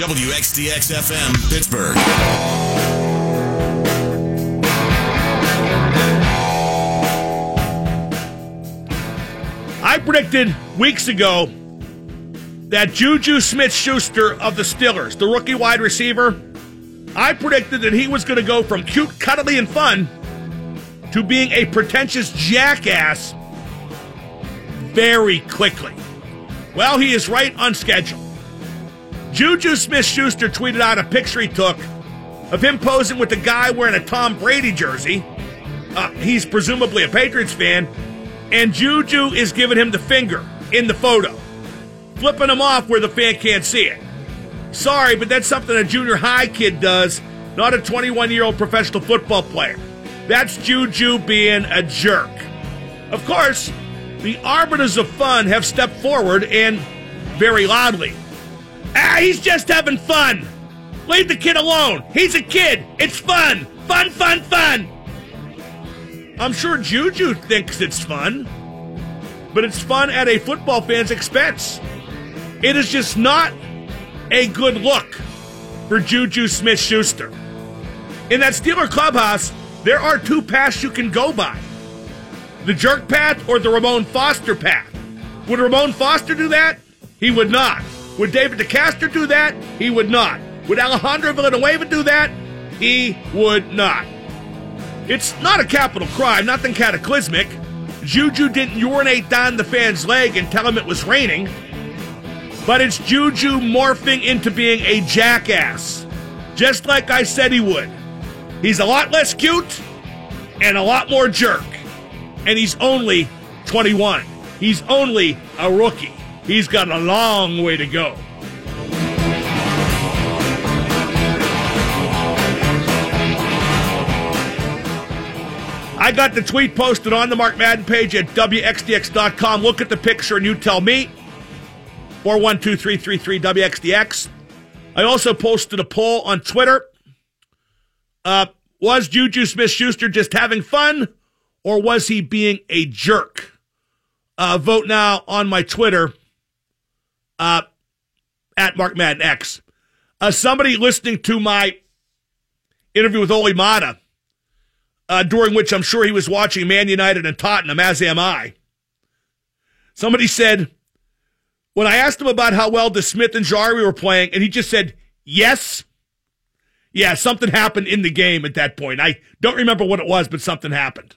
WXDX FM, Pittsburgh. I predicted weeks ago that Juju Smith Schuster of the Steelers, the rookie wide receiver, I predicted that he was going to go from cute, cuddly, and fun to being a pretentious jackass very quickly. Well, he is right on schedule. Juju Smith Schuster tweeted out a picture he took of him posing with a guy wearing a Tom Brady jersey. Uh, he's presumably a Patriots fan, and Juju is giving him the finger in the photo, flipping him off where the fan can't see it. Sorry, but that's something a junior high kid does, not a 21 year old professional football player. That's Juju being a jerk. Of course, the arbiters of fun have stepped forward and very loudly. Ah, he's just having fun. Leave the kid alone. He's a kid. It's fun. Fun, fun, fun. I'm sure Juju thinks it's fun, but it's fun at a football fan's expense. It is just not a good look for Juju Smith Schuster. In that Steeler clubhouse, there are two paths you can go by the jerk path or the Ramon Foster path. Would Ramon Foster do that? He would not. Would David DeCastro do that? He would not. Would Alejandro Villanueva do that? He would not. It's not a capital crime, nothing cataclysmic. Juju didn't urinate down the fan's leg and tell him it was raining. But it's Juju morphing into being a jackass, just like I said he would. He's a lot less cute and a lot more jerk. And he's only 21. He's only a rookie. He's got a long way to go. I got the tweet posted on the Mark Madden page at WXDX.com. Look at the picture and you tell me. 412-333-WXDX. I also posted a poll on Twitter. Uh, was Juju Smith-Schuster just having fun or was he being a jerk? Uh, vote now on my Twitter uh, at Mark Madden X. Uh, somebody listening to my interview with Olli Maatta, uh, during which I'm sure he was watching Man United and Tottenham, as am I. Somebody said, when I asked him about how well the Smith and Jari were playing, and he just said, yes. Yeah, something happened in the game at that point. I don't remember what it was, but something happened.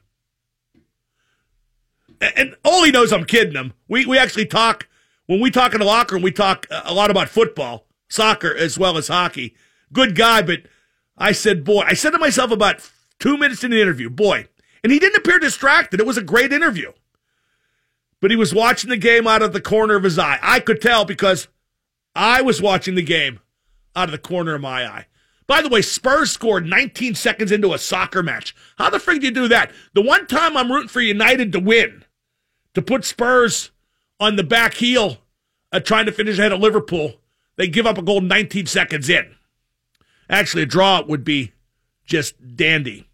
And Olli knows I'm kidding him. We, we actually talk, when we talk in the locker room, we talk uh, a lot about football, soccer, as well as hockey. Good guy, but I said, boy, I said to myself about two minutes in the interview, boy, and he didn't appear distracted. It was a great interview but he was watching the game out of the corner of his eye. I could tell because I was watching the game out of the corner of my eye. By the way, Spurs scored 19 seconds into a soccer match. How the frig do you do that? The one time I'm rooting for United to win, to put Spurs on the back heel, uh, trying to finish ahead of Liverpool, they give up a goal 19 seconds in. Actually, a draw would be just dandy.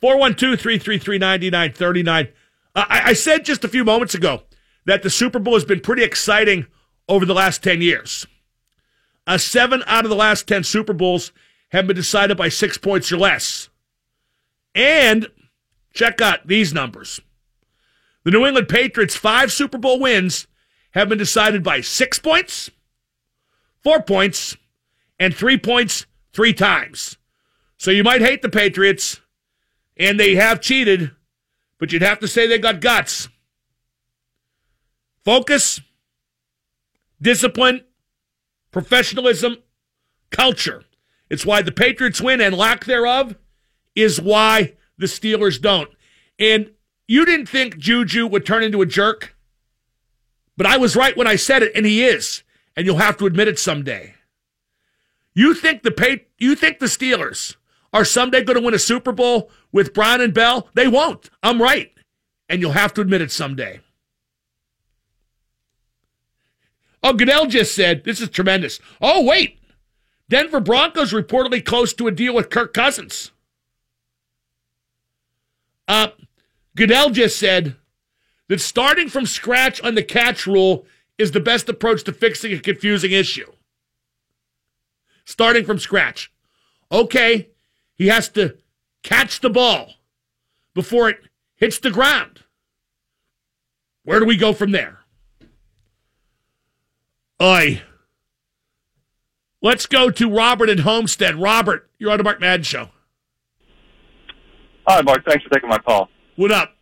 412 333 9939. I, I said just a few moments ago that the Super Bowl has been pretty exciting over the last 10 years. Uh, seven out of the last 10 Super Bowls have been decided by six points or less. And check out these numbers. The New England Patriots' five Super Bowl wins have been decided by six points, four points, and three points three times. So you might hate the Patriots, and they have cheated but you'd have to say they got guts. Focus, discipline, professionalism, culture. It's why the Patriots win and lack thereof is why the Steelers don't. And you didn't think Juju would turn into a jerk, but I was right when I said it, and he is. And you'll have to admit it someday. You think the pay, you think the Steelers are someday going to win a Super Bowl with Brown and Bell? They won't. I'm right. And you'll have to admit it someday. Oh, Goodell just said, this is tremendous. Oh, wait. Denver Broncos reportedly close to a deal with Kirk Cousins. Uh, Goodell just said that starting from scratch on the catch rule is the best approach to fixing a confusing issue. starting from scratch. Okay, he has to catch the ball before it hits the ground. Where do we go from there? Oi. Let's go to Robert at Homestead. Robert, you're on the Mark Madden Show. Hi, Mark. Thanks for taking my call. What up?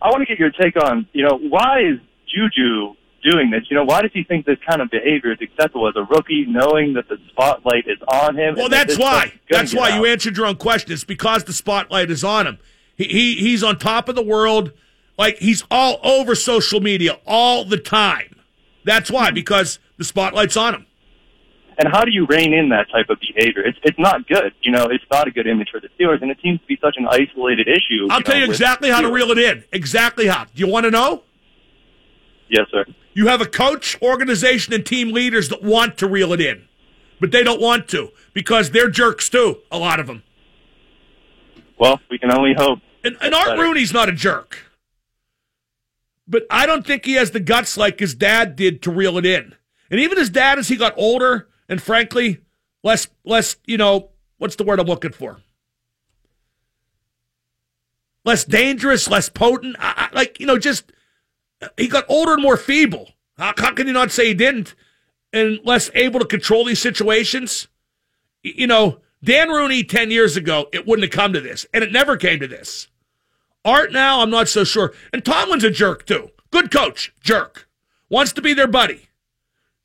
I want to get your take on, you know, why is Juju doing this? You know, why does he think this kind of behavior is acceptable as a rookie, knowing that the spotlight is on him? Well, that's why. That's why out? you answered your own question. It's because the spotlight is on him. He, he he's on top of the world. Like he's all over social media all the time. That's why, hmm. because the spotlight's on him. And how do you rein in that type of behavior? It's it's not good. You know, it's not a good image for the Steelers, and it seems to be such an isolated issue. I'll you tell know, you exactly how to reel it in. Exactly how. Do you want to know? Yes, sir. You have a coach, organization, and team leaders that want to reel it in, but they don't want to because they're jerks too. A lot of them. Well, we can only hope. And, and Art better. Rooney's not a jerk, but I don't think he has the guts like his dad did to reel it in. And even his dad, as he got older and frankly, less less, you know, what's the word I'm looking for? Less dangerous, less potent. I, I, like, you know, just he got older and more feeble. How, how can you not say he didn't? And less able to control these situations. You know, Dan Rooney 10 years ago, it wouldn't have come to this, and it never came to this. Art now, I'm not so sure. And Tomlin's a jerk, too. Good coach, jerk. Wants to be their buddy.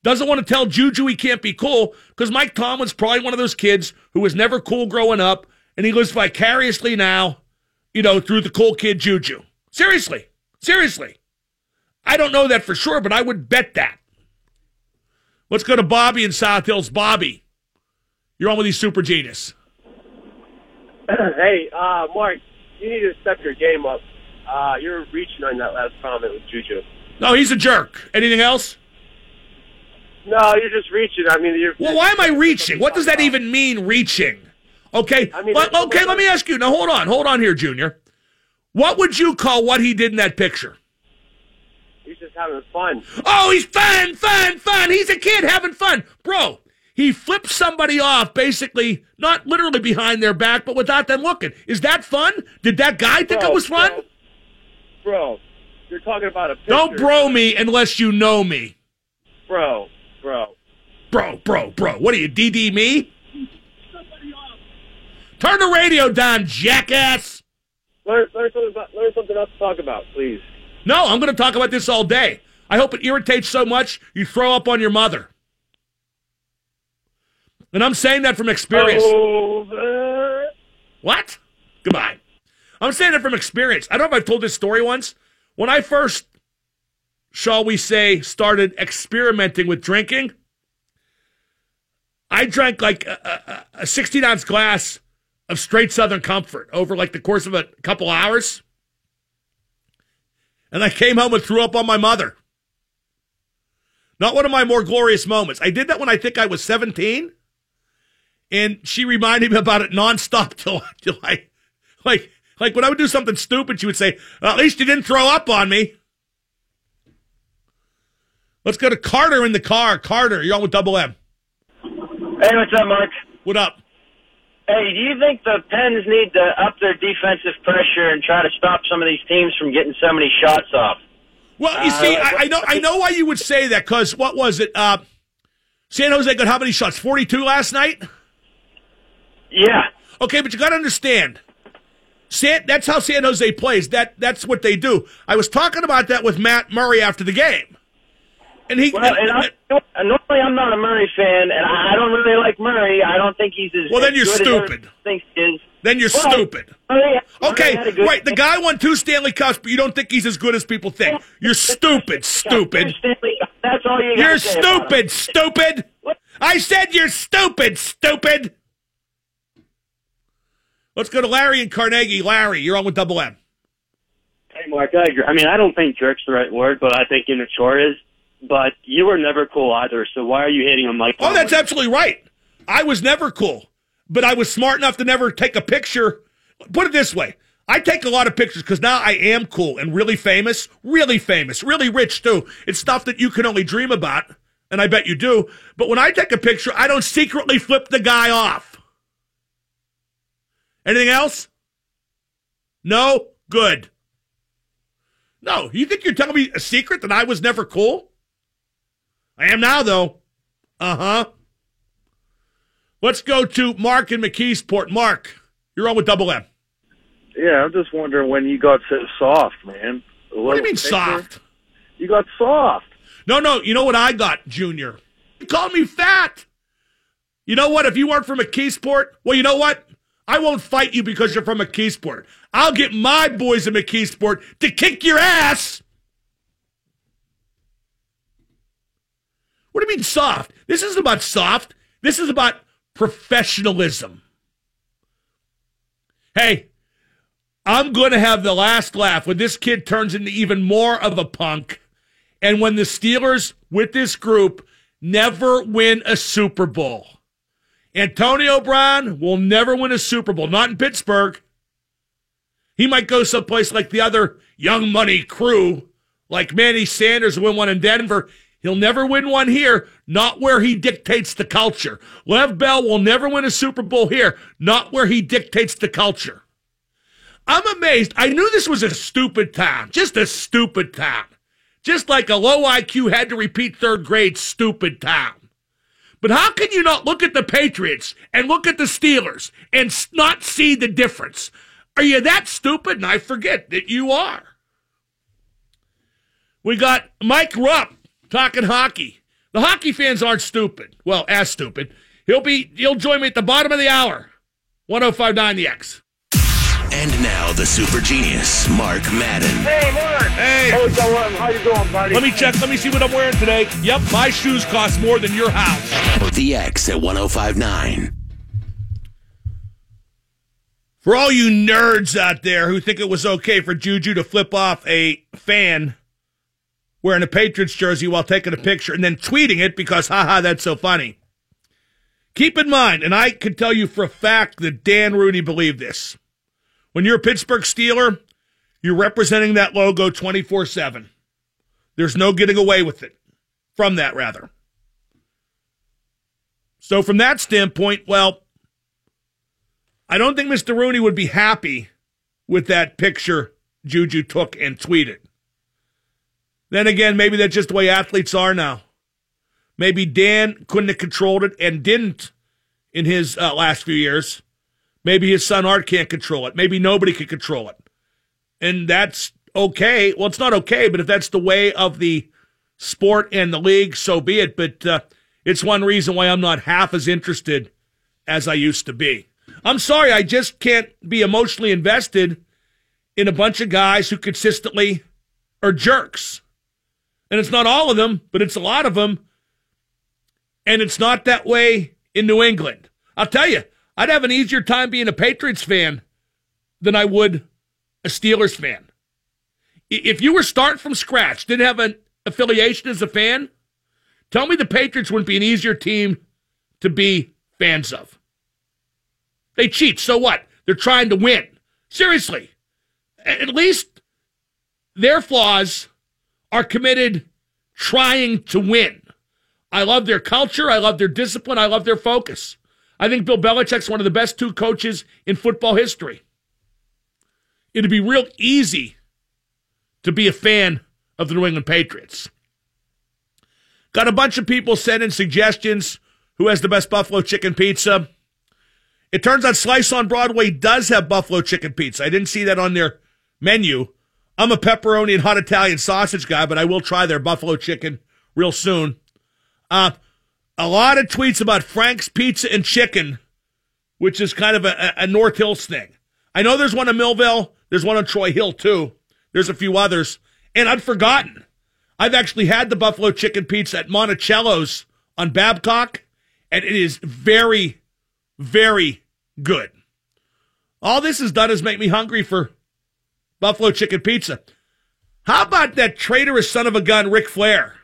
Doesn't want to tell Juju he can't be cool because Mike Tomlin's probably one of those kids who was never cool growing up and he lives vicariously now, you know, through the cool kid Juju. Seriously. Seriously. I don't know that for sure, but I would bet that. Let's go to Bobby in South Hills. Bobby, you're on with these super genius. hey, uh, Mark, you need to step your game up. Uh, you're reaching on that last comment with Juju. No, he's a jerk. Anything else? No, you're just reaching. I mean, you're. Well, why am I reaching? What does that even mean, reaching? Okay. I mean, well, okay. Let me ask you. Now, hold on. Hold on here, Junior. What would you call what he did in that picture? He's just having fun. Oh, he's fun, fun, fun. He's a kid having fun, bro. He flipped somebody off, basically, not literally behind their back, but without them looking. Is that fun? Did that guy think bro, it was fun? Bro, bro, you're talking about a. Picture. Don't bro me unless you know me. Bro, Bro. Bro, bro, bro. What are you, DD me? Turn the radio down, jackass. Learn, learn, something about, learn something else to talk about, please. No, I'm going to talk about this all day. I hope it irritates so much you throw up on your mother. And I'm saying that from experience. Over. What? Goodbye. I'm saying that from experience. I don't know if I've told this story once. When I first shall we say, started experimenting with drinking, I drank like a, a, a 16 ounce glass of straight Southern Comfort over like the course of a couple hours. And I came home and threw up on my mother. Not one of my more glorious moments. I did that when I think I was 17. And she reminded me about it nonstop till, till I, like, like when I would do something stupid, she would say, well, at least you didn't throw up on me. Let's go to Carter in the car. Carter, you're on with Double M. Hey, what's up, Mark? What up? Hey, do you think the Pens need to up their defensive pressure and try to stop some of these teams from getting so many shots off? Well, you uh, see, I, I, know, I know why you would say that because what was it? Uh, San Jose got how many shots? Forty-two last night. Yeah. Okay, but you got to understand, San, that's how San Jose plays. That that's what they do. I was talking about that with Matt Murray after the game. And he. Well, and I, normally I'm not a Murray fan, and I don't really like Murray. I don't think he's as well. Then you're stupid. Thinks is. Then you're well, stupid. Murray, okay, Murray right. The guy won two Stanley Cups, but you don't think he's as good as people think. You're stupid. Stupid. That's all you. You're stupid. Stupid. I said you're stupid. Stupid. Let's go to Larry and Carnegie. Larry, you're on with Double M. Hey, Mark, I agree. I mean, I don't think jerk's the right word, but I think immature is but you were never cool either. So why are you hating on Mike? Oh, that's absolutely right. I was never cool, but I was smart enough to never take a picture. Put it this way. I take a lot of pictures because now I am cool and really famous, really famous, really rich too. It's stuff that you can only dream about. and I bet you do. But when I take a picture, I don't secretly flip the guy off. Anything else? No? Good. No, you think you're telling me a secret that I was never cool? I am now, though. Uh huh. Let's go to Mark in McKeesport. Mark, you're on with Double M. Yeah, I'm just wondering when you got so soft, man. What do you mean soft? You got soft. No, no. You know what I got, Junior? You called me fat. You know what? If you weren't from McKeesport, well, you know what? I won't fight you because you're from McKeesport. I'll get my boys in McKeesport to kick your ass. What do you mean soft? This isn't about soft. This is about professionalism. Hey, I'm going to have the last laugh when this kid turns into even more of a punk and when the Steelers with this group never win a Super Bowl. Antonio Brown will never win a Super Bowl, not in Pittsburgh. He might go someplace like the other young money crew, like Manny Sanders win one in Denver. He'll never win one here, not where he dictates the culture. Lev Bell will never win a Super Bowl here, not where he dictates the culture. I'm amazed. I knew this was a stupid town, just a stupid town. Just like a low IQ had to repeat third grade stupid town. But how can you not look at the Patriots and look at the Steelers and not see the difference? Are you that stupid? And I forget that you are. We got Mike Rupp talking hockey. The hockey fans aren't stupid. Well, as stupid. He'll be he'll join me at the bottom of the hour. 1059 the X. And now the super genius, Mark Madden. Hey, Mark. Hey. Hey, Dylan. How you doing, buddy? Let me check. Let me see what I'm wearing today. Yep, my shoes cost more than your house. The X at 1059. For all you nerds out there who think it was okay for Juju to flip off a fan wearing a Patriots jersey while taking a picture and then tweeting it because, haha, that's so funny. Keep in mind, and I can tell you for a fact that Dan Rooney believed this. When you're a Pittsburgh Steeler, you're representing that logo 24 7. There's no getting away with it. From that, rather. So, from that standpoint, well, I don't think Mr. Rooney would be happy with that picture Juju took and tweeted. Then again, maybe that's just the way athletes are now. Maybe Dan couldn't have controlled it and didn't in his uh, last few years. Maybe his son Art can't control it. Maybe nobody can control it. And that's okay. Well, it's not okay, but if that's the way of the sport and the league, so be it. But uh, it's one reason why I'm not half as interested as I used to be. I'm sorry, I just can't be emotionally invested in a bunch of guys who consistently are jerks. And it's not all of them, but it's a lot of them. And it's not that way in New England. I'll tell you, I'd have an easier time being a Patriots fan than I would a Steelers fan. If you were starting from scratch, didn't have an affiliation as a fan, tell me the Patriots wouldn't be an easier team to be fans of. They cheat, so what? They're trying to win. Seriously. At least their flaws are committed trying to win. I love their culture. I love their discipline. I love their focus. I think Bill Belichick's one of the best two coaches in football history. It'd be real easy to be a fan of the New England Patriots. Got a bunch of people sending suggestions who has the best buffalo chicken pizza. It turns out Slice on Broadway does have buffalo chicken pizza. I didn't see that on their menu. I'm a pepperoni and hot Italian sausage guy, but I will try their buffalo chicken real soon. Uh, a lot of tweets about Frank's Pizza and Chicken, which is kind of a, a North Hills thing. I know there's one in Millvale. There's one on Troy Hill, too. There's a few others. And I'd forgotten. I've actually had the buffalo chicken pizza at Monticello's on Babcock, and it is very, very good. All this has done is make me hungry for buffalo chicken pizza. How about that traitorous son of a gun, Ric Flair?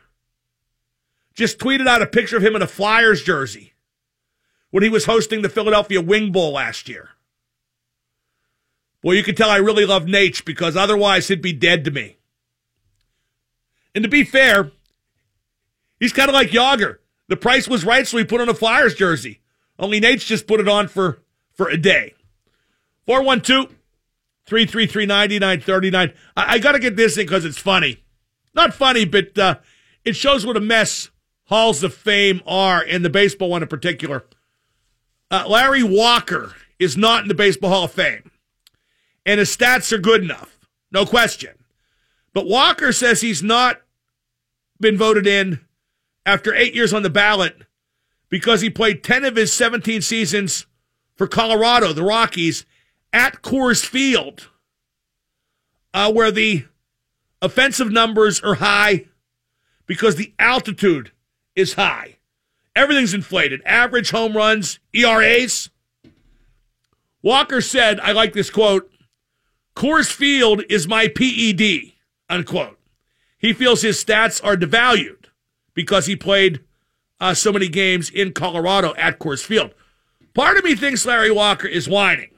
just tweeted out a picture of him in a Flyers jersey when he was hosting the Philadelphia Wing Bowl last year. Boy, you can tell I really love Nate because otherwise he'd be dead to me. And to be fair, He's kind of like Jagr. The price was right, so he put on a Flyers jersey. Only Nate's just put it on for, for a day. 412 333 9939. I, I got to get this in because it's funny. Not funny, but uh, it shows what a mess halls of fame are, and the baseball one in particular. Uh, Larry Walker is not in the Baseball Hall of Fame, and his stats are good enough, no question. But Walker says he's not been voted in after eight years on the ballot because he played 10 of his 17 seasons for Colorado, the Rockies, at Coors Field, uh, where the offensive numbers are high because the altitude is high. Everything's inflated. Average home runs, ERAs. Walker said, I like this quote Coors Field is my PED, unquote. He feels his stats are devalued because he played uh, so many games in Colorado at Coors Field. Part of me thinks Larry Walker is whining.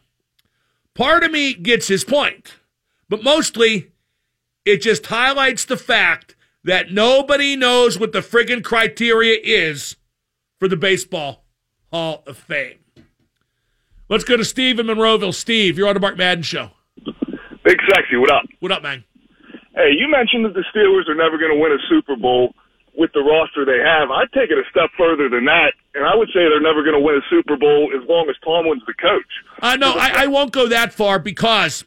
Part of me gets his point. But mostly, it just highlights the fact that nobody knows what the friggin' criteria is for the Baseball Hall of Fame. Let's go to Steve in Monroeville. Steve, you're on the Mark Madden Show. Big Sexy, what up? What up, man? Hey, you mentioned that the Steelers are never going to win a Super Bowl with the roster they have. I'd take it a step further than that, and I would say they're never going to win a Super Bowl as long as Tomlin's the coach. Uh, no, I, I won't go that far because,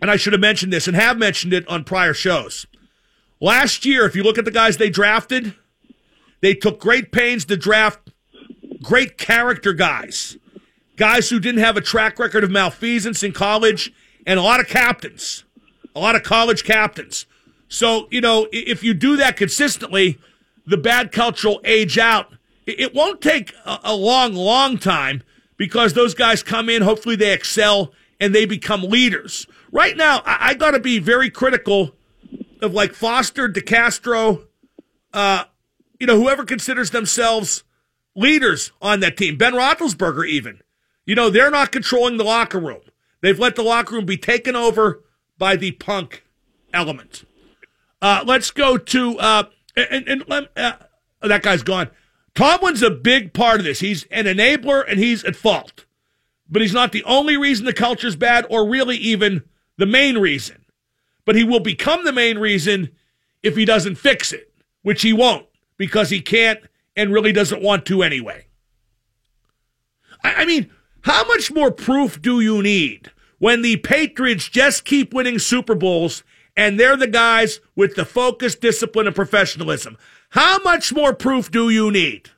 and I should have mentioned this and have mentioned it on prior shows. Last year, if you look at the guys they drafted, they took great pains to draft great character guys, guys who didn't have a track record of malfeasance in college, and a lot of captains, a lot of college captains. So, you know, if you do that consistently, the bad culture will age out. It won't take a long, long time because those guys come in, hopefully they excel and they become leaders. Right now, I, got to be very critical of like Foster, DeCastro, uh, you know, whoever considers themselves leaders on that team. Ben Roethlisberger, even. You know, they're not controlling the locker room. They've let the locker room be taken over by the punk element. Uh, let's go to uh, and, and uh, oh, that guy's gone. Tomlin's a big part of this. He's an enabler and he's at fault, but he's not the only reason the culture's bad, or really even the main reason. But he will become the main reason if he doesn't fix it, which he won't because he can't and really doesn't want to anyway. I, I mean, how much more proof do you need when the Patriots just keep winning Super Bowls and they're the guys with the focus, discipline, and professionalism. How much more proof do you need?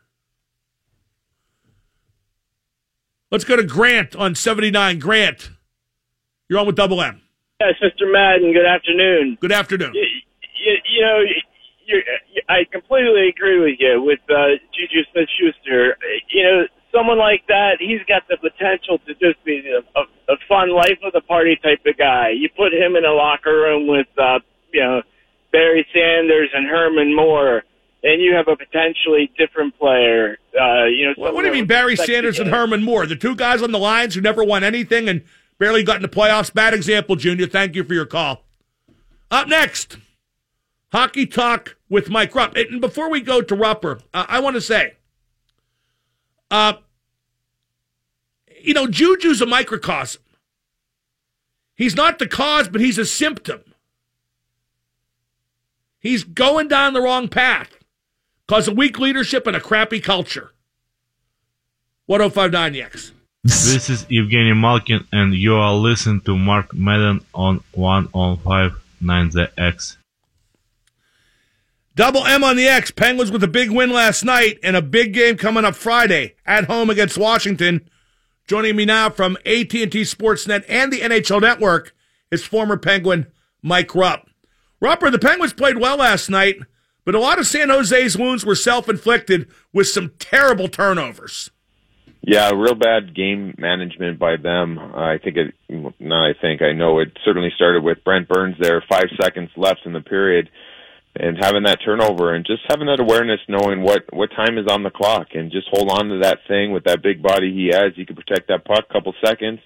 Let's go to Grant on 79. Grant, you're on with Double M. Yes, Mr. Madden, good afternoon. Good afternoon. You, you, you know, I completely agree with you with uh, Juju Smith Schuster. You know, someone like that, he's got the potential to just be a, a, a fun life of the party type of guy. You put him in a locker room with, uh, you know, Barry Sanders and Herman Moore, and you have a potentially different player. Uh, you know, what, what do you mean, Barry Sanders and Herman Moore? The two guys on the Lions who never won anything and barely got in the playoffs. Bad example, Junior. Thank you for your call. Up next, hockey talk with Mike Rupp. And before we go to Rupper, uh, I want to say uh, you know, Juju's a microcosm. He's not the cause, but he's a symptom. He's going down the wrong path because of weak leadership and a crappy culture. 1059 X. This is Evgeny Malkin, and you are listening to Mark Madden on 1059 The X. Double M on the X. Penguins with a big win last night and a big game coming up Friday at home against Washington. Joining me now from AT&T Sportsnet and the NHL Network is former Penguin Mike Rupp. Rupper, the Penguins played well last night, but a lot of San Jose's wounds were self-inflicted with some terrible turnovers. Yeah, real bad game management by them. I think it. No, I think I know it certainly started with Brent Burns there. Five seconds left in the period and having that turnover and just having that awareness knowing what what time is on the clock and just hold on to that thing with that big body he has he can protect that puck a couple seconds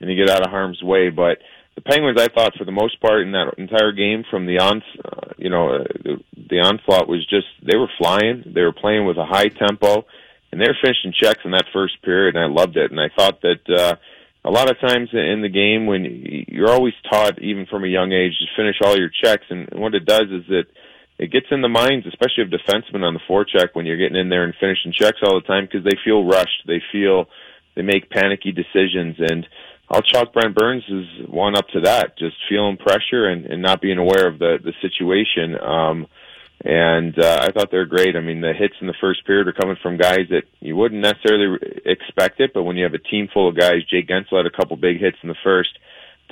and you get out of harm's way but the Penguins, I thought for the most part in that entire game, from the on, uh, you know, uh, the, the onslaught was just they were flying. They were playing with a high tempo, and they were finishing checks in that first period, and I loved it. And I thought that uh, a lot of times in the game, when you're always taught, even from a young age, to finish all your checks, and what it does is that it gets in the minds, especially of defensemen on the forecheck, when you're getting in there and finishing checks all the time because they feel rushed, they feel they make panicky decisions, and I'll chalk Brent Burns as one up to that, just feeling pressure and, and not being aware of the the situation. Um, and uh, I thought they were great. I mean, the hits in the first period are coming from guys that you wouldn't necessarily expect it, but when you have a team full of guys, Jake Guentzel had a couple big hits in the first.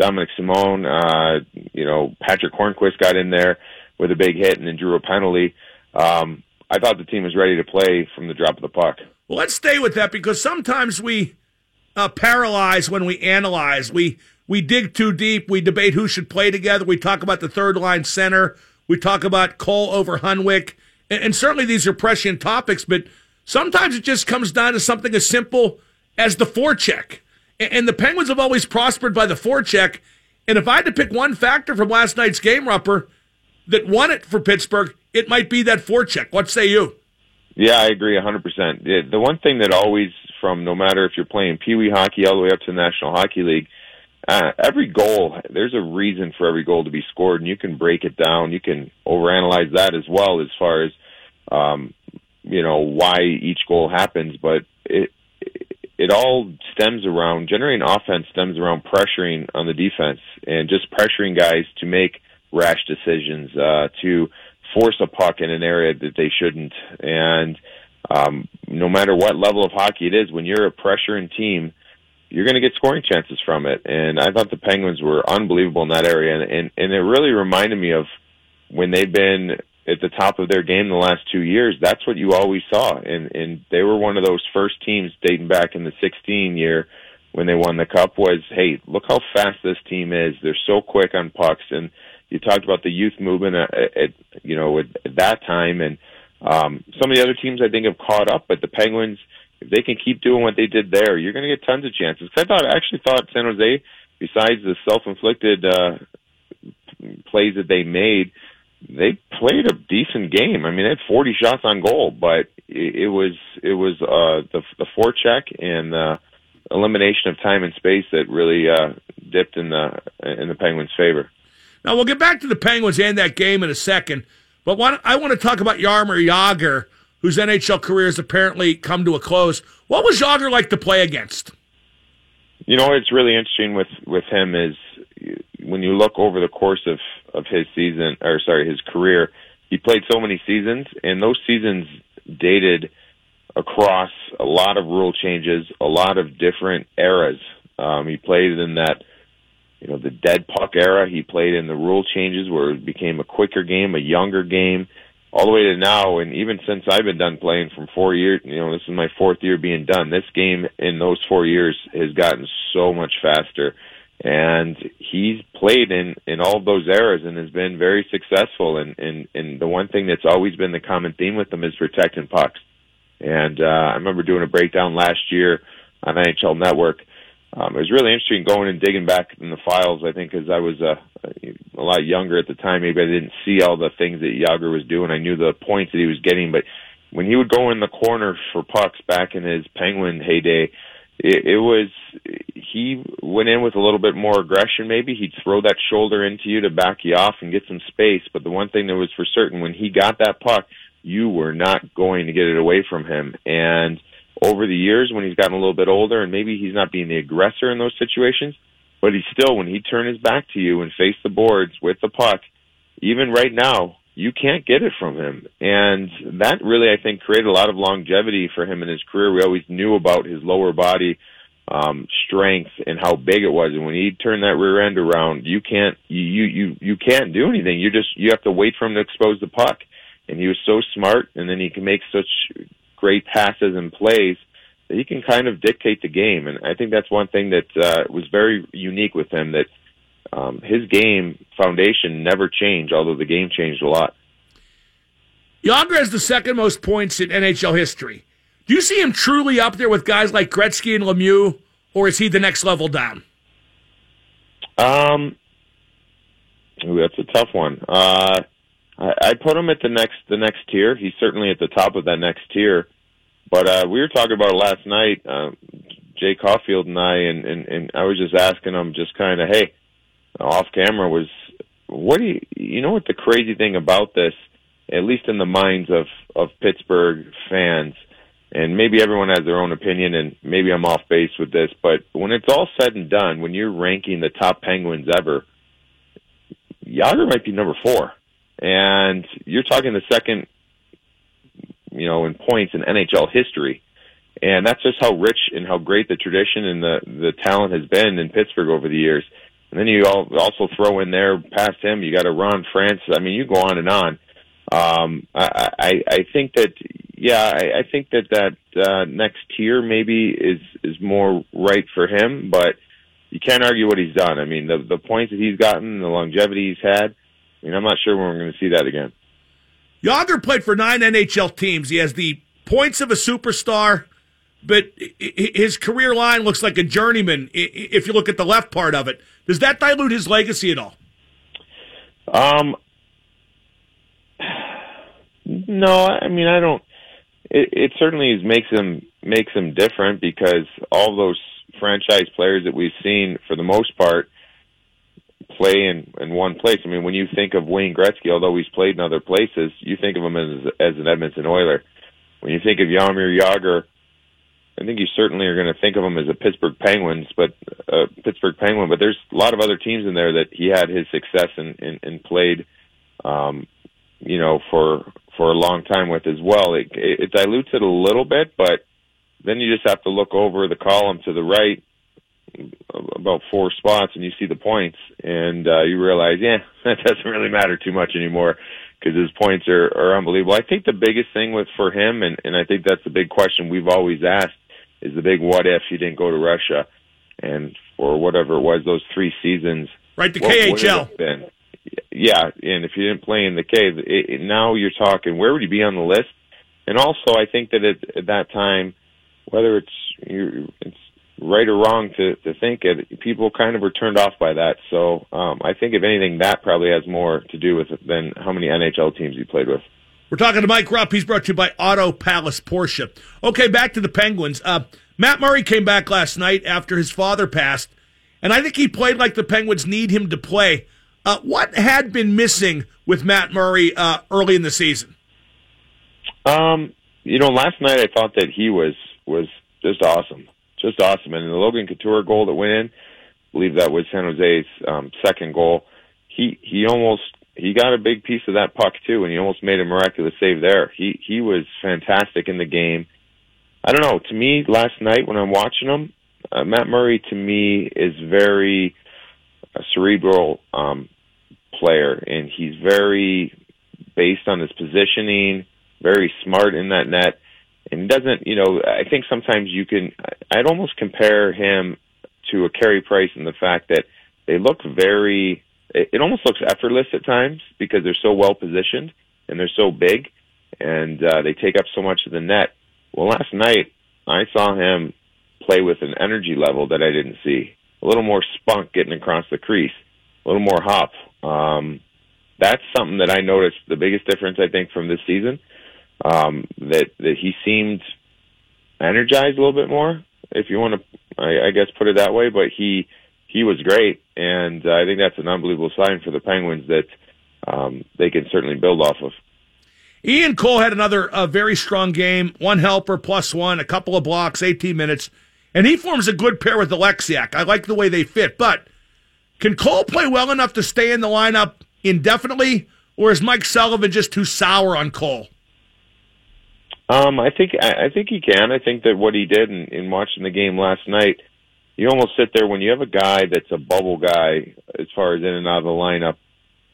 Dominik Simon, uh, you know, Patric Hornqvist got in there with a big hit and then drew a penalty. Um, I thought the team was ready to play from the drop of the puck. Well, let's stay with that because sometimes we uh, paralyze when we analyze. We we dig too deep. We debate who should play together. We talk about the third line center. We talk about Cole over Hunwick, and, and certainly these are prescient topics. But sometimes it just comes down to something as simple as the forecheck. And, and the Penguins have always prospered by the forecheck. And if I had to pick one factor from last night's game, Rupper, that won it for Pittsburgh, it might be that forecheck. What say you? Yeah, I agree 100%. The one thing that always, from no matter if you're playing Pee Wee hockey all the way up to the National Hockey League, uh, every goal, there's a reason for every goal to be scored, and you can break it down. You can overanalyze that as well as far as, um, you know, why each goal happens. But it, it all stems around generating offense stems around pressuring on the defense and just pressuring guys to make rash decisions, uh, to force a puck in an area that they shouldn't. And um, no matter what level of hockey it is, when you're a pressuring team, you're going to get scoring chances from it. And I thought the Penguins were unbelievable in that area, and and, and it really reminded me of when they've been at the top of their game the last two years. That's what you always saw, and and they were one of those first teams dating back in the 16 year when they won the cup. Was hey, look how fast this team is. They're so quick on pucks and you talked about the youth movement at, at you know at, at that time, and um, some of the other teams I think have caught up. But the Penguins, if they can keep doing what they did there, you're going to get tons of chances. Cause I thought I actually thought San Jose, besides the self-inflicted uh, plays that they made, they played a decent game. I mean, they had 40 shots on goal, but it, was it was uh, the the forecheck and elimination of time and space that really uh, dipped in the in the Penguins' favor. Now, we'll get back to the Penguins and that game in a second, but what, I want to talk about Jaromir Jagr, whose NHL career has apparently come to a close. What was Jagr like to play against? You know, it's really interesting with, with him is when you look over the course of, of his season, or sorry, his career, he played so many seasons, and those seasons dated across a lot of rule changes, a lot of different eras. Um, he played in that you know, the dead puck era. He played in the rule changes where it became a quicker game, a younger game, all the way to now. And even since I've been done playing from four years, you know, this is my fourth year being done. This game in those four years has gotten so much faster. And he's played in, in all those eras and has been very successful. And, and, and the one thing that's always been the common theme with him is protecting pucks. And, uh, I remember doing a breakdown last year on NHL Network um, it was really interesting going and digging back in the files. I think because I was uh, a lot younger at the time, maybe I didn't see all the things that Jagr was doing. I knew the points that he was getting, but when he would go in the corner for pucks back in his Penguin heyday, it, it was he went in with a little bit more aggression. Maybe he'd throw that shoulder into you to back you off and get some space. But the one thing that was for certain, when he got that puck, you were not going to get it away from him, and over the years when he's gotten a little bit older and maybe he's not being the aggressor in those situations, but he still, when he turned his back to you and faced the boards with the puck, even right now, you can't get it from him. And that really, I think, created a lot of longevity for him in his career. We always knew about his lower body um, strength and how big it was. And when he turned that rear end around, you can't, you, you, you can't do anything. You just, you have to wait for him to expose the puck. And he was so smart, and then he can make such great passes and plays that he can kind of dictate the game. And I think that's one thing that uh, was very unique with him that um, his game foundation never changed, although the game changed a lot. Jagr has the second most points in NHL history. Do you see him truly up there with guys like Gretzky and Lemieux, or is he the next level down? Um, ooh, that's a tough one. Uh, I, put him at the next the next tier. He's certainly at the top of that next tier. But uh, we were talking about it last night, uh, Jay Caulfield and I, and, and and I was just asking him, just kind of, hey, off camera, was what do you you know what the crazy thing about this, at least in the minds of of Pittsburgh fans, and maybe everyone has their own opinion, and maybe I'm off base with this, but when it's all said and done, when you're ranking the top Penguins ever, Jagr might be number four, and you're talking the second, you know, in points in NHL history, and that's just how rich and how great the tradition and the the talent has been in Pittsburgh over the years. And then you also throw in there past him, you got a Ron Francis. I mean, you go on and on. Um, I, I, I think that, yeah, I, I think that that uh, next tier maybe is is more right for him, but you can't argue what he's done. I mean, the the points that he's gotten, the longevity he's had. I mean, I'm not sure when we're going to see that again. Jagr played for nine NHL teams. He has the points of a superstar, but his career line looks like a journeyman. If you look at the left part of it, does that dilute his legacy at all? Um, no, I mean I don't. It, it certainly is, makes him makes him different because all those franchise players that we've seen, for the most part, play in in one place. I mean, when you think of Wayne Gretzky, although he's played in other places, you think of him as as an Edmonton Oiler. When you think of Jaromir Jagr, I think you certainly are going to think of him as a Pittsburgh Penguins, but uh, Pittsburgh Penguin. But there's a lot of other teams in there that he had his success and and, and played, um, you know, for for a long time with as well. It, it dilutes it a little bit, but then you just have to look over the column to the right about four spots and you see the points and uh, you realize, yeah, that doesn't really matter too much anymore because his points are, are unbelievable. I think the biggest thing with for him, and, and I think that's the big question we've always asked, is the big what if he didn't go to Russia and for whatever it was those three seasons. Right, the what, KHL. What? Yeah, and if you didn't play in the K, it, it, now you're talking where would you be on the list? And also, I think that at, at that time, whether it's you, it's right or wrong to to think it, people kind of were turned off by that. So um, I think if anything, that probably has more to do with it than how many NHL teams you played with. We're talking to Mike Rupp. He's brought to you by Auto Palace Porsche. Okay, back to the Penguins. Uh, Matt Murray came back last night after his father passed, and I think he played like the Penguins need him to play. Uh, what had been missing with Matt Murray uh, early in the season? Um, you know, last night I thought that he was was just awesome, just awesome. And the Logan Couture goal that went in, I believe that was San Jose's um, second goal. He he almost he got a big piece of that puck too, and he almost made a miraculous save there. He he was fantastic in the game. I don't know. To me, last night when I'm watching him, uh, Matt Murray to me is very a cerebral um, player, and he's very based on his positioning, very smart in that net, and doesn't. You know, I think sometimes you can. I'd almost compare him to a Carey Price in the fact that they look very it, it almost looks effortless at times because they're so well positioned and they're so big and uh, they take up so much of the net. Well, last night I saw him play with an energy level that I didn't see. A little more spunk getting across the crease, a little more hop. Um, that's something that I noticed the biggest difference I think from this season. Um, that that he seemed energized a little bit more, if you want to, I, I guess put it that way. But he he was great, and I think that's an unbelievable sign for the Penguins that um, they can certainly build off of. Ian Cole had another very strong game, one helper plus one, a couple of blocks, 18 minutes, and he forms a good pair with Oleksiak. I like the way they fit, but can Cole play well enough to stay in the lineup indefinitely, or is Mike Sullivan just too sour on Cole? Um, I think I, think he can. I think that what he did in, in watching the game last night you almost sit there when you have a guy that's a bubble guy as far as in and out of the lineup.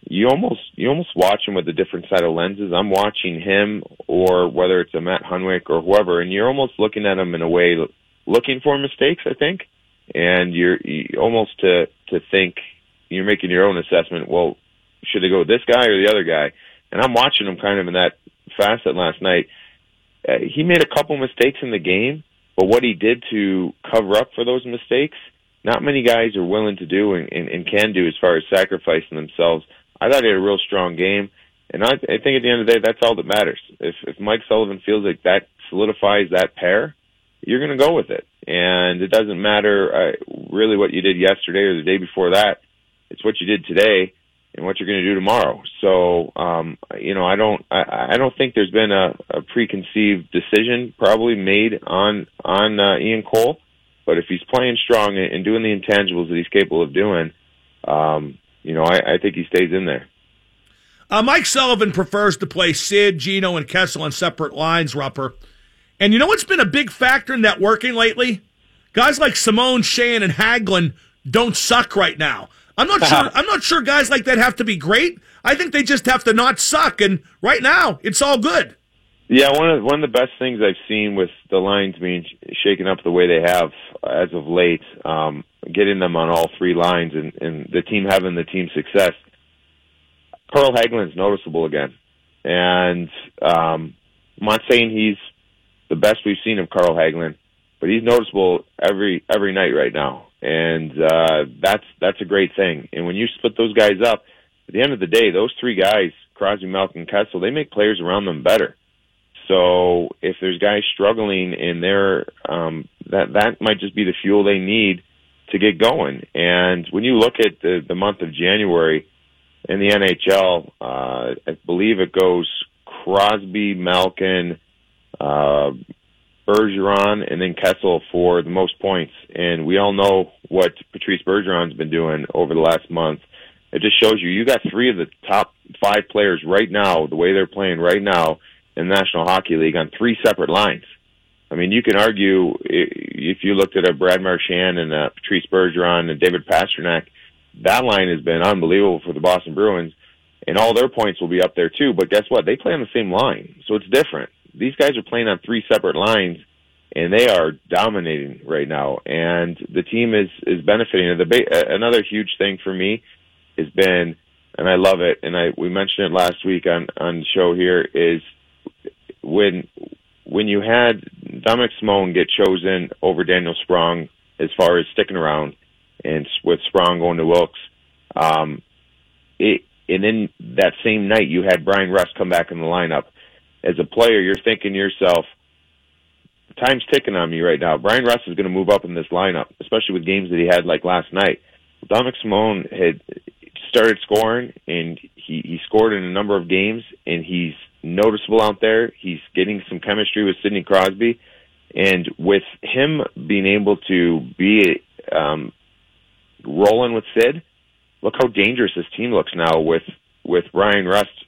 You almost you almost watch him with a different set of lenses. I'm watching him, or whether it's a Matt Hunwick or whoever, and you're almost looking at him in a way, looking for mistakes. I think, and you're you almost to to think you're making your own assessment. Well, should it go with this guy or the other guy? And I'm watching him kind of in that facet last night. Uh, he made a couple mistakes in the game, but what he did to cover up for those mistakes, not many guys are willing to do and, and, and can do as far as sacrificing themselves. I thought he had a real strong game, and I, I think at the end of the day, that's all that matters. If if Mike Sullivan feels like that solidifies that pair, you're going to go with it, and it doesn't matter uh, really what you did yesterday or the day before that. It's what you did today and what you're going to do tomorrow. So, um, you know, I don't, I, I don't think there's been a, a preconceived decision probably made on on uh, Ian Cole. But if he's playing strong and doing the intangibles that he's capable of doing, um, you know, I, I think he stays in there. Uh, Mike Sullivan prefers to play Sid, Gino, and Kessel on separate lines, Rupper. And you know what's been a big factor in that working lately? Guys like Simon, Sheahan, and Hagelin don't suck right now. I'm not sure. I'm not sure guys like that have to be great. I think they just have to not suck. And right now, it's all good. Yeah, one of one of the best things I've seen with the lines being shaken up the way they have as of late, um, getting them on all three lines, and, and the team having the team success. Carl Hagelin's noticeable again, and um, I'm not saying he's the best we've seen of Carl Hagelin, but he's noticeable every every night right now and uh, that's that's a great thing. And when you split those guys up, at the end of the day, those three guys, Crosby, Malkin, Kessel, they make players around them better. So if there's guys struggling in there, um, that that might just be the fuel they need to get going. And when you look at the the month of January in the NHL, uh, I believe it goes Crosby, Malkin, uh, Bergeron and then Kessel for the most points. And we all know what Patrice Bergeron's been doing over the last month. It just shows you you got three of the top five players right now, the way they're playing right now in the National Hockey League on three separate lines. I mean, you can argue if you looked at a Brad Marchand and a Patrice Bergeron and David Pastrnak, that line has been unbelievable for the Boston Bruins, and all their points will be up there too. But guess what? They play on the same line, so it's different these guys are playing on three separate lines and they are dominating right now. And the team is is benefiting. The ba- another huge thing for me has been and I love it and I we mentioned it last week on on the show here is when when you had Dominik Simon get chosen over Daniel Sprong as far as sticking around and with Sprong going to Wilkes um it and then that same night you had Bryan Rust come back in the lineup as a player, you're thinking to yourself, time's ticking on me right now. Bryan Rust is going to move up in this lineup, especially with games that he had like last night. Dominik Simon had started scoring, and he, he scored in a number of games, and he's noticeable out there. He's getting some chemistry with Sidney Crosby, and with him being able to be um, rolling with Sid, look how dangerous this team looks now with with Bryan Rust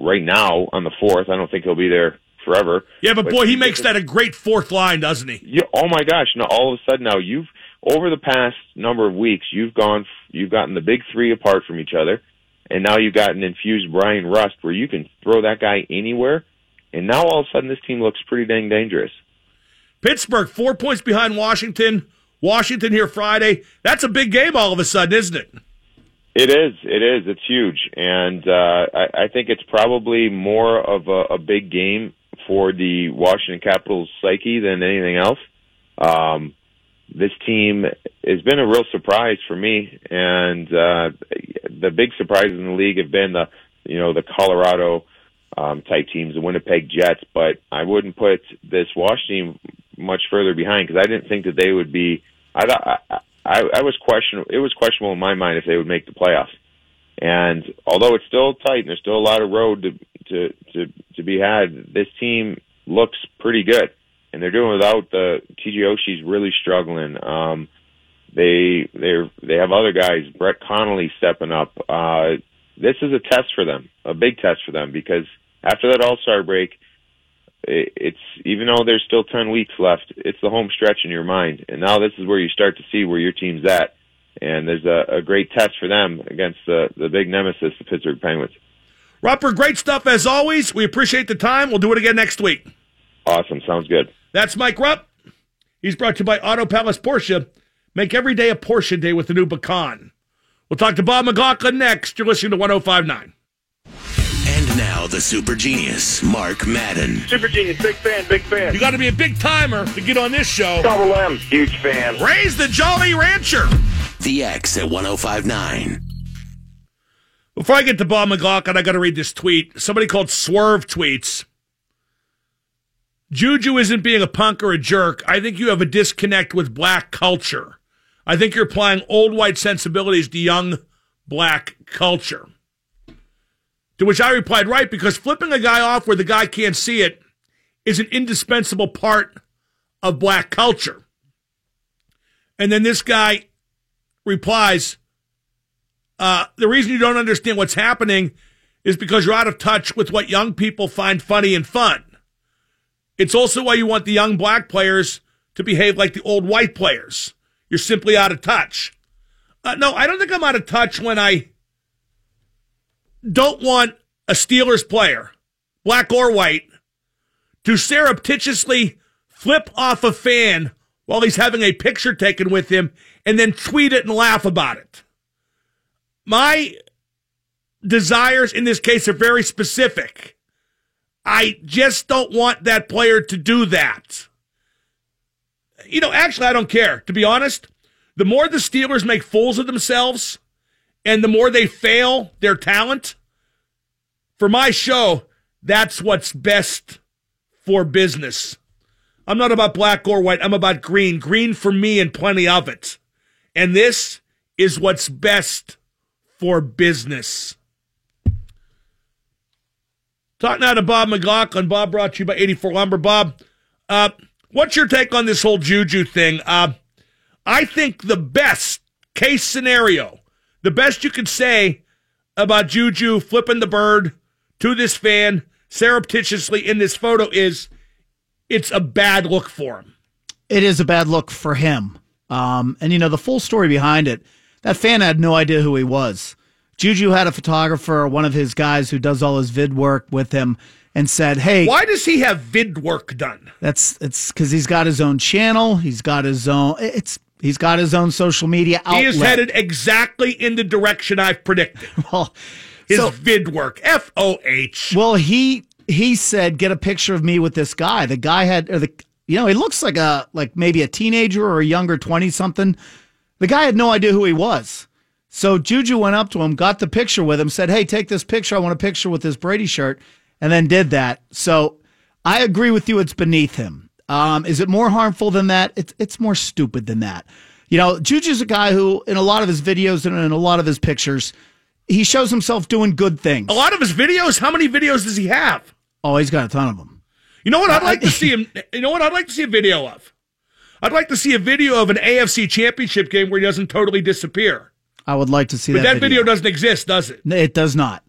right now on the fourth. I don't think he'll be there forever. Yeah, but, but boy, he makes that a great fourth line, doesn't he? Yeah. Oh my gosh! Now all of a sudden, now you've over the past number of weeks, you've gone, you've gotten the big three apart from each other, and now you've got an infused Bryan Rust where you can throw that guy anywhere, and now all of a sudden this team looks pretty dang dangerous. Pittsburgh four points behind Washington. Washington here Friday. That's a big game all of a sudden, isn't it? It is. It is. It's huge, and uh, I, I think it's probably more of a, a big game for the Washington Capitals psyche than anything else. Um, this team has been a real surprise for me, and uh, the big surprises in the league have been the you know the Colorado um, type teams, the Winnipeg Jets, but I wouldn't put this Washington much further behind because I didn't think that they would be. I, I I, I was question. It was questionable in my mind if they would make the playoffs. And although it's still tight and there's still a lot of road to to to, to be had, this team looks pretty good, and they're doing without the TJ Oshie's really struggling. Um, they they they have other guys, Brett Connolly stepping up. Uh, this is a test for them, a big test for them, because after that All Star break, it's even though there's still 10 weeks left, it's the home stretch in your mind. And now this is where you start to see where your team's at. And there's a, a great test for them against the, the big nemesis, the Pittsburgh Penguins. Rupper, great stuff as always. We appreciate the time. We'll do it again next week. Awesome. Sounds good. That's Mike Rupp. He's brought to you by Auto Palace Porsche. Make every day a Porsche day with the new Macan. We'll talk to Bob McLaughlin next. You're listening to 1059. Now the super genius, Mark Madden. Super genius, big fan, big fan. You got to be a big timer to get on this show. Double M, huge fan. Raise the Jolly Rancher. The X at 1059. Before I get to Bob McLaughlin, I got to read this tweet. Somebody called Swerve tweets. Juju isn't being a punk or a jerk. I think you have a disconnect with black culture. I think you're applying old white sensibilities to young black culture. To which I replied, right, because flipping a guy off where the guy can't see it is an indispensable part of black culture. And then this guy replies, uh, the reason you don't understand what's happening is because you're out of touch with what young people find funny and fun. It's also why you want the young black players to behave like the old white players. You're simply out of touch. Uh, no, I don't think I'm out of touch when I don't want a Steelers player, black or white, to surreptitiously flip off a fan while he's having a picture taken with him and then tweet it and laugh about it. My desires in this case are very specific. I just don't want that player to do that. You know, actually, I don't care. To be honest, the more the Steelers make fools of themselves and the more they fail their talent, for my show, that's what's best for business. I'm not about black or white. I'm about green. Green for me and plenty of it. And this is what's best for business. Talking now to Bob McLaughlin. Bob brought to you by 84 Lumber. Bob, uh, what's your take on this whole Juju thing? Uh, I think the best case scenario, the best you could say about Juju flipping the bird to this fan surreptitiously in this photo is it's a bad look for him. It is a bad look for him. Um, and you know, the full story behind it, that fan had no idea who he was. Juju had a photographer, one of his guys who does all his vid work with him, and said, "Hey, why does he have vid work done?" That's it's because he's got his own channel. He's got his own. It's he's got his own social media outlet. He is headed exactly in the direction I've predicted. well, his so, vid work, F O H. Well, he he said, "Get a picture of me with this guy." The guy had, or the you know, he looks like a like maybe a teenager or a younger twenty something. The guy had no idea who he was. So Juju went up to him, got the picture with him, said, Hey, take this picture. I want a picture with this Brady shirt, and then did that. So I agree with you. It's beneath him. Um, is it more harmful than that? It's, it's more stupid than that. You know, Juju's a guy who, in a lot of his videos and in a lot of his pictures, he shows himself doing good things. A lot of his videos, how many videos does he have? Oh, he's got a ton of them. You know what I'd like to see him? You know what I'd like to see a video of? I'd like to see a video of an AFC championship game where he doesn't totally disappear. I would like to see but that. that video. video. doesn't exist, does it? It does not.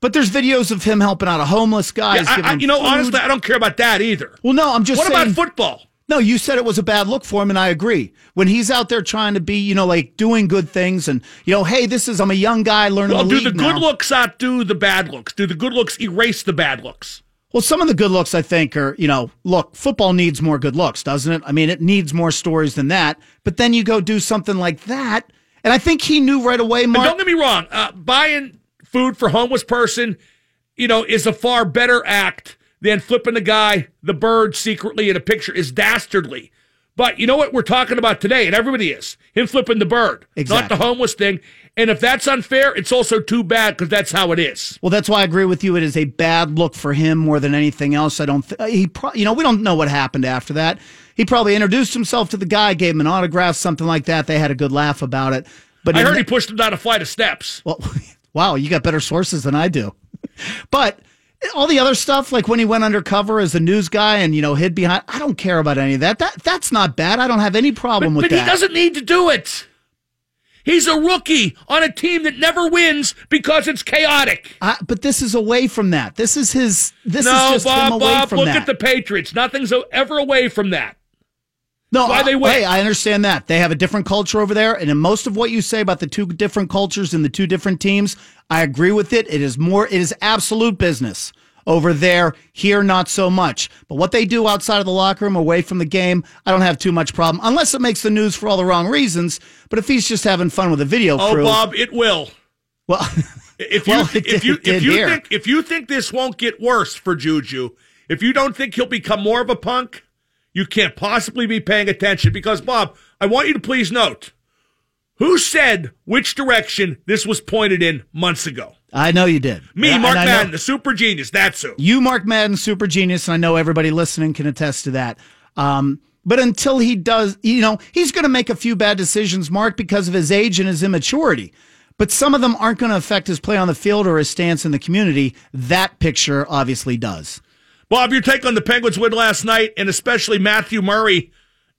But there's videos of him helping out a homeless guy. Yeah, I, I, you know, food. honestly, I don't care about that either. Well, no, I'm just. What saying, about football? No, you said it was a bad look for him, and I agree. When he's out there trying to be, you know, like doing good things, and you know, hey, this is I'm a young guy learning. Well, the do the now. good looks outdo the bad looks? Do the good looks erase the bad looks? Well, some of the good looks I think are, you know, look, football needs more good looks, doesn't it? I mean, it needs more stories than that. But then you go do something like that and I think he knew right away, Mark. don't get me wrong. Uh, buying food for homeless person, you know, is a far better act than flipping the guy the bird secretly in a picture is dastardly. But you know what we're talking about today, and everybody is him flipping the bird, exactly. not the homeless thing. And if that's unfair, it's also too bad because that's how it is. Well, that's why I agree with you. It is a bad look for him more than anything else. I don't. Th- he, pro- you know, we don't know what happened after that. He probably introduced himself to the guy, gave him an autograph, something like that. They had a good laugh about it. But I heard he pushed him down a flight of steps. Well, wow, you got better sources than I do. But all the other stuff, like when he went undercover as a news guy and you know hid behind, I don't care about any of that. That that's not bad. I don't have any problem but, with but that. But he doesn't need to do it. He's a rookie on a team that never wins because it's chaotic. Uh, but this is away from that. This is his. This no, is just Bob, him away Bob, from look that. at the Patriots. Nothing's ever away from that. No, why they win. Hey, I understand that they have a different culture over there, and in most of what you say about the two different cultures and the two different teams, I agree with it. It is more. It is absolute business over there. Here, not so much. But what they do outside of the locker room, away from the game, I don't have too much problem, unless it makes the news for all the wrong reasons. But if he's just having fun with a video oh, crew, Bob, it will. Well, If you Well, if you if you here. think if you think this won't get worse for Juju, if you don't think he'll become more of a punk, you can't possibly be paying attention because Bob, I want you to please note who said which direction this was pointed in months ago. I know you did. Me, Mark I know- Madden, the super genius. That's who. You, Mark Madden, super genius, and I know everybody listening can attest to that. Um, but until he does, you know, he's going to make a few bad decisions, Mark, because of his age and his immaturity. But some of them aren't going to affect his play on the field or his stance in the community. That picture obviously does. Bob, your take on the Penguins win last night, and especially Matthew Murray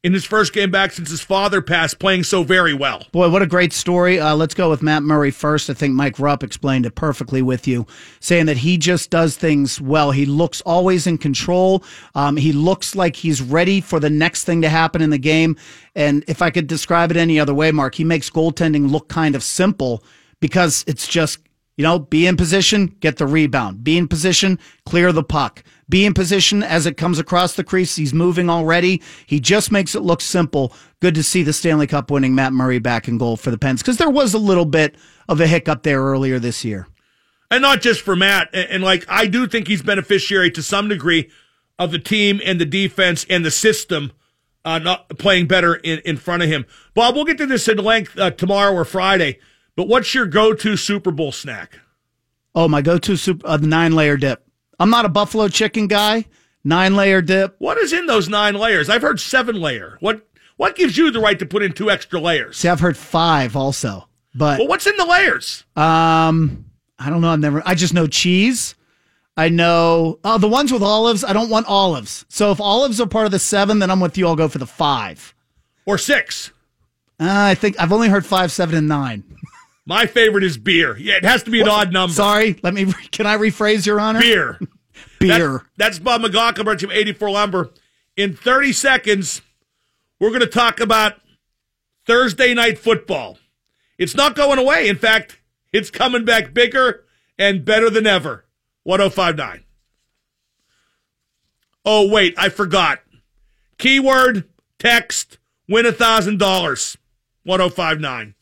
in his first game back since his father passed, playing so very well. Boy, what a great story. Uh, let's go with Matt Murray first. I think Mike Rupp explained it perfectly with you, saying that he just does things well. He looks always in control. Um, he looks like he's ready for the next thing to happen in the game. And if I could describe it any other way, Mark, he makes goaltending look kind of simple because it's just, you know, be in position, get the rebound. Be in position, clear the puck. Be in position as it comes across the crease. He's moving already. He just makes it look simple. Good to see the Stanley Cup winning Matt Murray back in goal for the Pens because there was a little bit of a hiccup there earlier this year. And not just for Matt. And, like, I do think he's beneficiary to some degree of the team and the defense and the system uh, not playing better in, in front of him. Bob, we'll get to this in length uh, tomorrow or Friday. But what's your go-to Super Bowl snack? Oh, my go-to soup, uh, the nine layer dip. I'm not a buffalo chicken guy. Nine layer dip. What is in those nine layers? I've heard seven layer. What what gives you the right to put in two extra layers? See, I've heard five also, but Well, what's in the layers? um, I don't know. I've never. I just know cheese. I know oh, the ones with olives. I don't want olives. So if olives are part of the seven, then I'm with you. I'll go for the five or six. Uh, I think I've only heard five, seven, and nine. My favorite is beer. Yeah, it has to be an odd number. Sorry, let me. Can I rephrase, Your Honor? Beer. Beer. That- that's Bob branch of 84 Lumber. In 30 seconds, we're going to talk about Thursday night football. It's not going away. In fact, it's coming back bigger and better than ever. 1059. Oh, wait, I forgot. Keyword, text, win a $1,000. 1059.